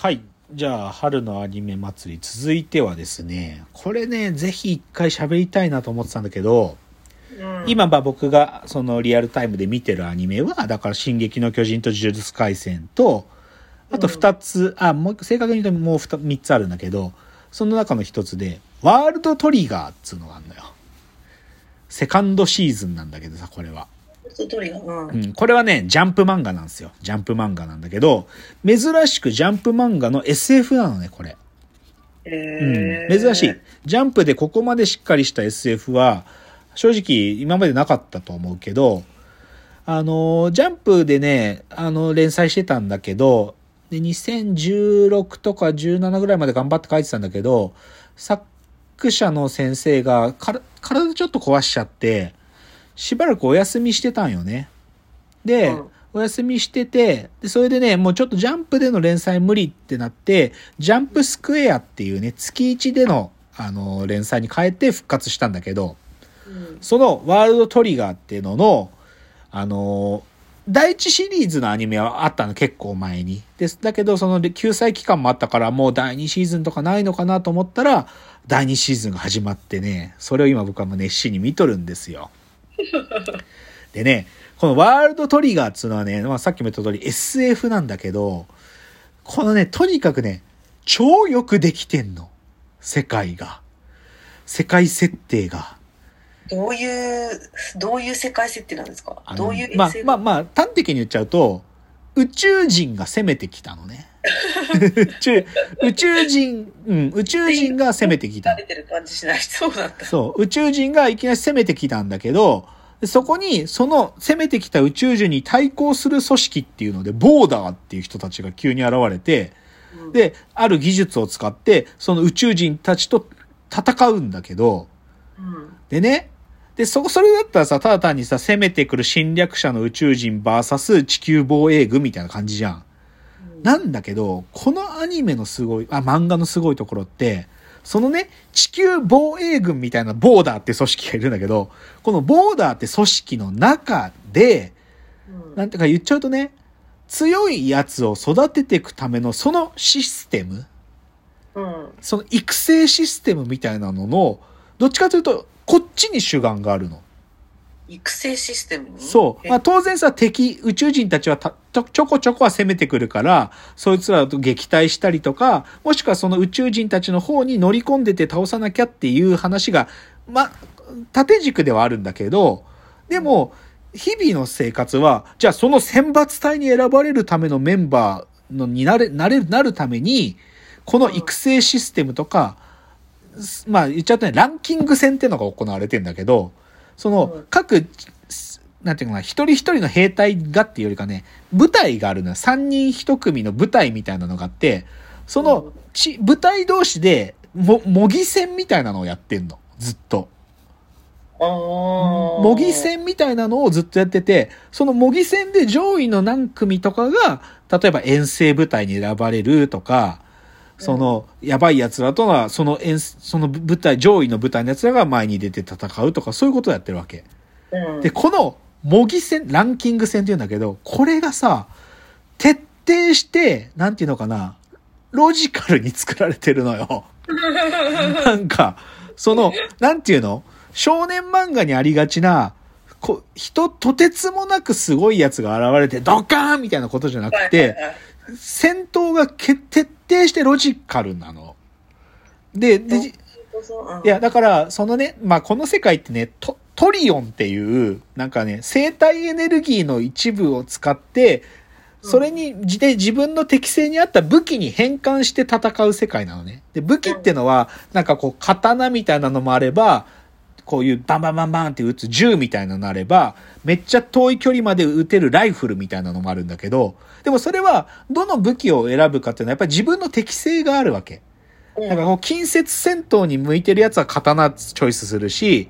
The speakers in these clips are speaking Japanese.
はい。じゃあ、春のアニメ祭り、続いてはですね、これね、ぜひ一回喋りたいなと思ってたんだけど、うん、今、まあ僕がそのリアルタイムで見てるアニメは、だから、進撃の巨人と呪術廻戦と、あと二つ、あ、もう、正確に言うともう二三つあるんだけど、その中の一つで、ワールドトリガーっつうのがあるのよ。セカンドシーズンなんだけどさ、これは。これはね、ジャンプ漫画なんですよ。ジャンプ漫画なんだけど、珍しくジャンプ漫画の SF なのね、これ。へうん、珍しい。ジャンプでここまでしっかりした SF は、正直今までなかったと思うけど、あの、ジャンプでね、あの、連載してたんだけど、で、2016とか17ぐらいまで頑張って書いてたんだけど、作者の先生がから体ちょっと壊しちゃって、しばらくお休みしてたんよね。で、うんお休みしてて、で、それでね、もうちょっとジャンプでの連載無理ってなって、ジャンプスクエアっていうね、月1での、あの、連載に変えて復活したんだけど、うんそのワールドトリガーっていうのの、あの、第一シリーズのアニメはあったの結構前に。です。だけど、その救済期間もあったから、もう第2シーズンとかないのかなと思ったら、第2シーズンが始まってね、それを今僕はもう熱心に見とるんですよ。でね、このワールドトリガーっつうのはね、まあ、さっきも言った通り SF なんだけど、このね、とにかくね、超よくできてんの。世界が。世界設定が。どういう、どういう世界設定なんですか？どういうまあまあまあ、端的に言っちゃうと、宇宙人が攻めてきたのね。宇宙、宇宙人、うん、宇宙人が攻めてきた慣。れてる感じしないそう宇宙人がいきなり攻めてきたんだけど、そこに、その攻めてきた宇宙人に対抗する組織っていうので、ボーダーっていう人たちが急に現れて、うん、で、ある技術を使って、その宇宙人たちと戦うんだけど、うん。でね、で、そ、それだったらさ、ただ単にさ、攻めてくる侵略者の宇宙人 VS 地球防衛軍みたいな感じじゃん。なんだけど、このアニメのすごい、あ、漫画のすごいところって、そのね、地球防衛軍みたいなボーダーって組織がいるんだけど、このボーダーって組織の中で、うんなんていうか言っちゃうとね、強いやつを育てていくためのそのシステム、うん。その育成システムみたいなのの、どっちかというと、こっちに主眼があるの。育成システムに？そう。えまあ当然さ、敵、宇宙人たちはたちょこちょこは攻めてくるから、そいつらと撃退したりとか、もしくはその宇宙人たちの方に乗り込んでて倒さなきゃっていう話が、まあ、縦軸ではあるんだけど、でも、日々の生活は、じゃあその選抜隊に選ばれるためのメンバーのになれ、なれる、なるために、この育成システムとか、まあ言っちゃうとね、ランキング戦っていうのが行われてんだけど、そのうん各、なんていうのかな、一人一人の兵隊がっていうよりかね、部隊があるのよ。三人一組の部隊みたいなのがあって、そのち、部隊同士で、も、模擬戦みたいなのをやってんの。ずっと。ああ。模擬戦みたいなのをずっとやってて、その模擬戦で上位の何組とかが、例えば遠征部隊に選ばれるとか、その、やばい奴らとは、その遠、その部隊、上位の部隊の奴らが前に出て戦うとか、そういうことをやってるわけ。うん。で、この模擬戦、ランキング戦って言うんだけど、これがさ、徹底して、なんていうのかな、ロジカルに作られてるのよ。なんか、その、なんていうの少年漫画にありがちな、こ人、とてつもなくすごいやつが現れて、ドカーンみたいなことじゃなくて、戦闘がけ徹底してロジカルなの。で、で、いや、だから、そのね、まあ、この世界ってね、トトリオンっていう、なんかね、生体エネルギーの一部を使って、それに、じで自分の適性に合った武器に変換して戦う世界なのね。で、武器ってのは、なんかこう、刀みたいなのもあれば、こういうバンバンバンバンって撃つ銃みたいなのあれば、めっちゃ遠い距離まで撃てるライフルみたいなのもあるんだけど、でもそれは、どの武器を選ぶかっていうのは、やっぱり自分の適性があるわけ。うん、なんかこう、近接戦闘に向いてるやつは刀チョイスするし、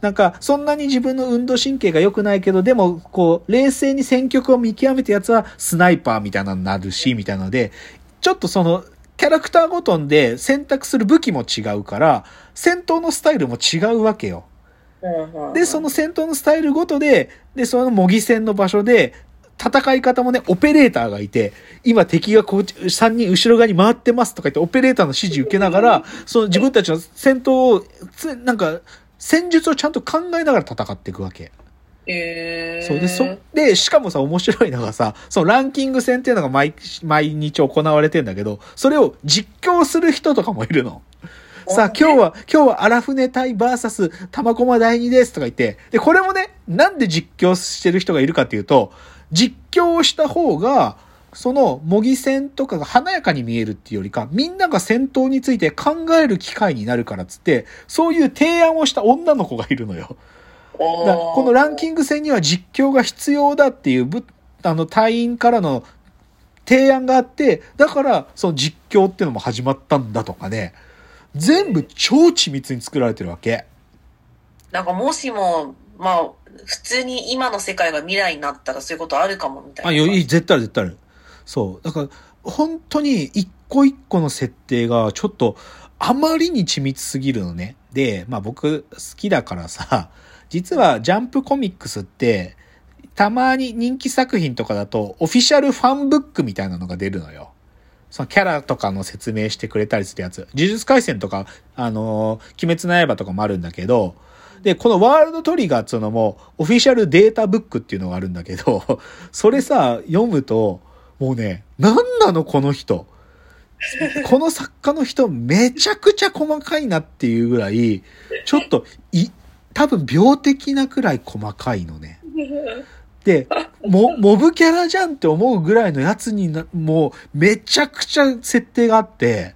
なんか、そんなに自分の運動神経が良くないけど、でも、こう、冷静に戦局を見極めたやつは、スナイパーみたいなのになるし、みたいなので、ちょっとその、キャラクターごとで選択する武器も違うから、戦闘のスタイルも違うわけよ。で、その戦闘のスタイルごとで、で、その模擬戦の場所で、戦い方もね、オペレーターがいて、今敵がこう、3人後ろ側に回ってますとか言って、オペレーターの指示受けながら、その自分たちの戦闘を、つなんか、戦術をちゃんと考えながら戦っていくわけ。えー、そうで、そ、で、しかもさ、面白いのがさ、そのランキング戦っていうのが毎、毎日行われてんだけど、それを実況する人とかもいるの。さあ、今日は、今日は荒船隊バーサス玉駒第二ですとか言って、で、これもね、なんで実況してる人がいるかっていうと、実況をした方が、その模擬戦とかが華やかに見えるっていうよりか、みんなが戦闘について考える機会になるからっつって、そういう提案をした女の子がいるのよ。だこのランキング戦には実況が必要だっていうぶ、あの、隊員からの提案があって、だから、その実況っていうのも始まったんだとかね、全部超緻密に作られてるわけ。なんかもしも、まあ、普通に今の世界が未来になったらそういうことあるかもみたいな。あ、いい絶対ある、絶対ある。そう。だから、本当に一個一個の設定がちょっとあまりに緻密すぎるのね。で、まあ僕好きだからさ、実はジャンプコミックスって、たまに人気作品とかだとオフィシャルファンブックみたいなのが出るのよ。そのキャラとかの説明してくれたりするやつ。呪術廻戦とか、あのー鬼滅の刃とかもあるんだけど、で、このワールドトリガーっていうのも、オフィシャルデータブックっていうのがあるんだけど、それさ、読むと、もうね、なんなのこの人。この作家の人、めちゃくちゃ細かいなっていうぐらい、ちょっと、い、多分病的なくらい細かいのね。で、も、モブキャラじゃんって思うぐらいのやつにな、もう、めちゃくちゃ設定があって、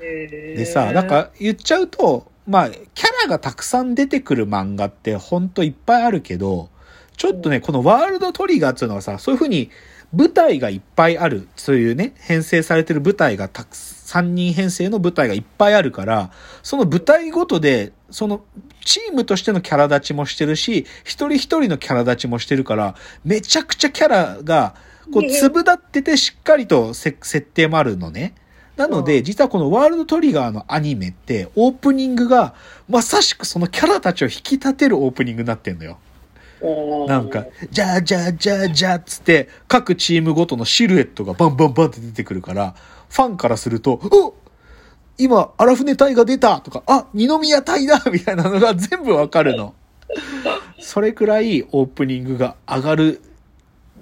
ででさ、なん、か言っちゃうと、まあ、キャラがたくさん出てくる漫画ってほんといっぱいあるけど、ちょっとね、このワールドトリガーっていうのはさ、そういう風に舞台がいっぱいある、そういうね、編成されてる舞台がたく3人編成の舞台がいっぱいあるから、その舞台ごとで、そのチームとしてのキャラ立ちもしてるし、一人一人のキャラ立ちもしてるから、めちゃくちゃキャラが、こう、粒立っててしっかりとせ設定もあるのね。なので、実はこのワールドトリガーのアニメって、オープニングが、まさしくそのキャラたちを引き立てるオープニングになってんのよ。なんか、じゃあじゃあじゃあじゃあっつって、各チームごとのシルエットがバンバンバンって出てくるから、ファンからすると、お今、荒船隊が出たとか、あ、二宮隊だ みたいなのが全部わかるの。それくらいオープニングが上がる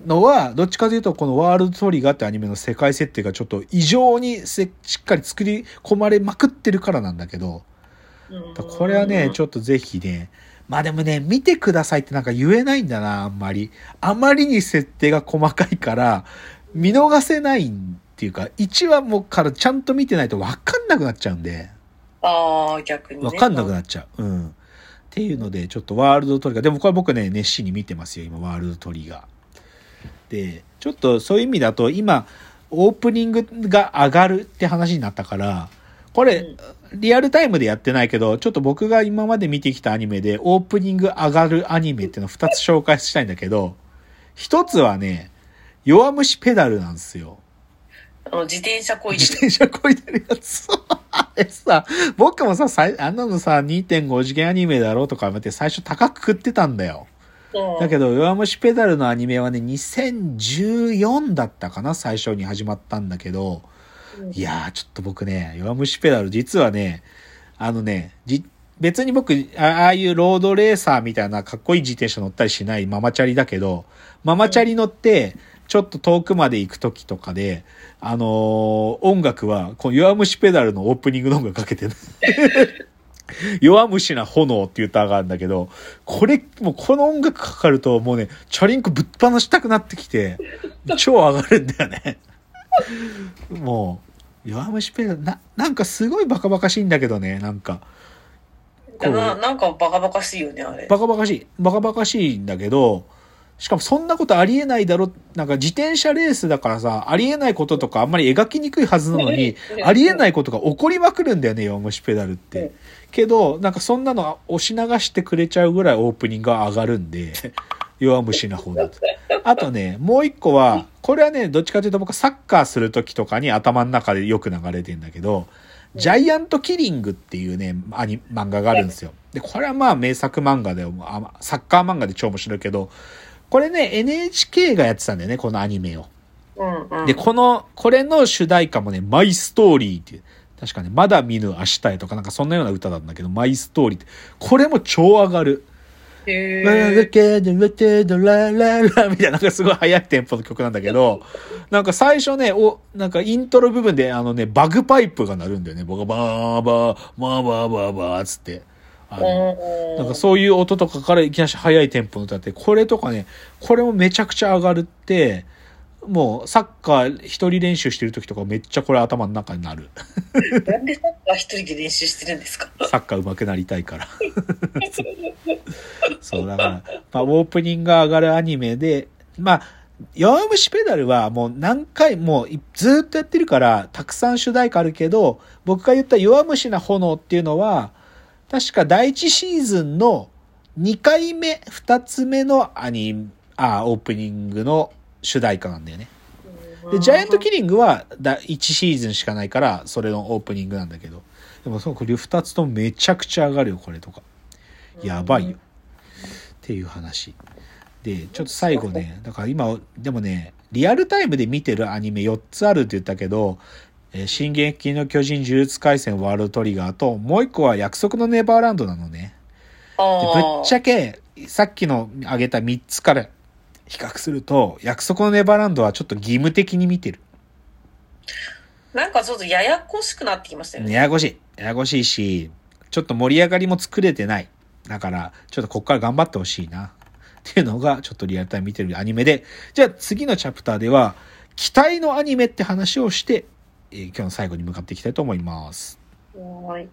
のは、どっちかというと、このワールドトリガーってアニメの世界設定がちょっと異常にせしっかり作り込まれまくってるからなんだけど、これはね、ちょっとぜひね、まあでもね、見てくださいってなんか言えないんだな、あんまり。あまりに設定が細かいから、見逃せないっていうか、1話もからちゃんと見てないと分かんなくなっちゃうんで、ああ、逆に、ね。分かんなくなっちゃう。うん。っていうので、ちょっとワールドトリガー、でもこれ僕ね、熱心に見てますよ、今、ワールドトリガー。で、ちょっとそういう意味だと、今、オープニングが上がるって話になったから、これ、リアルタイムでやってないけど、ちょっと僕が今まで見てきたアニメで、オープニング上がるアニメっていうのを2つ紹介したいんだけど、1つはね、弱虫ペダルなんですよ。あの自転車こいで自転車こいでるやつ。あれさ、僕もさ、さいあんなのさ、2.5次元アニメだろうとか思って最初高く食ってたんだよ。だけど、ど、弱虫ペダルのアニメはね、2014だったかな最初に始まったんだけど、いやー、ちょっと僕ね、弱虫ペダル、実はね、あのね、じ、別に僕、あああいうロードレーサーみたいなかっこいい自転車乗ったりしないママチャリだけど、ママチャリ乗って、ちょっと遠くまで行く時とかで、あのー音楽は、この弱虫ペダルのオープニングの音楽かけてる。弱虫な炎っていう歌があるんだけど、これ、もうこの音楽かかるともうね、チャリンコぶっ放したくなってきて、超上がるんだよね。もう、弱虫ペダル、な、なんかすごいバカバカしいんだけどね、なんか。ななんかバカバカしいよね、あれ。バカバカしい。バカバカしいんだけど、しかもそんなことありえないだろ。なんか自転車レースだからさ、ありえないこととかあんまり描きにくいはずなのに、ありえないことが起こりまくるんだよね、弱虫ペダルって。けど、なんかそんなの押し流してくれちゃうぐらいオープニングが上がるんで、弱虫な方だと。あとね、もう一個は、これはね、どっちかというと僕サッカーする時とかに頭の中でよく流れてんだけど、ジャイアントキリングっていうね、アニ漫画があるんですよ。で、これはまあ名作漫画で、あサッカー漫画で超面白いけど、これね、NHK がやってたんだよね、このアニメを。うんうん。で、この、これの主題歌もね、マイストーリーっていう、確かね、まだ見ぬ明日へとかなんかそんなような歌なんだけど、マイストーリーって、これも超上がる。へララーみたいな、なんかすごい速いテンポの曲なんだけど、なんか最初ね、お、なんかイントロ部分であのね、バグパイプが鳴るんだよね。僕がバーバー、バーバーバーバーつって。あのなんかそういう音とかからいきなり速いテンポの歌って、これとかね、これもめちゃくちゃ上がるって、もうサッカー一人練習してる時とかめっちゃこれ頭の中になる。なんでサッカー一人で練習してるんですか？サッカー上手くなりたいから。そう、だから、まあ、オープニングが上がるアニメで、まあ、弱虫ペダルはもう何回もいずーっとやってるから、たくさん主題歌あるけど、僕が言った弱虫な炎っていうのは、確か第一シーズンの2回目、2つ目のアニあ、オープニングの主題歌なんだよね。で、ジャイアントキリングはだ1シーズンしかないから、それのオープニングなんだけど。でも、そう、これ2つともめちゃくちゃ上がるよ、これとか。やばいよ。っていう話。で、ちょっと最後ね、だから今、でもね、リアルタイムで見てるアニメ4つあるって言ったけど、えー進撃の巨人呪術廻戦ワールドトリガーと、もう一個は約束のネバーランドなのね。でぶっちゃゃけ、さっきの挙げた3つから比較すると、約束のネバーランドはちょっと義務的に見てる。なんかちょっとややこしくなってきましたよね。ややこしい。ややこしいし、ちょっと盛り上がりも作れてない。だから、ちょっとこっから頑張ってほしいな。っていうのが、ちょっとリアルタイム見てるアニメで、じゃあ次のチャプターでは、期待のアニメって話をして、えー今日の最後に向かっていきたいと思います。はい。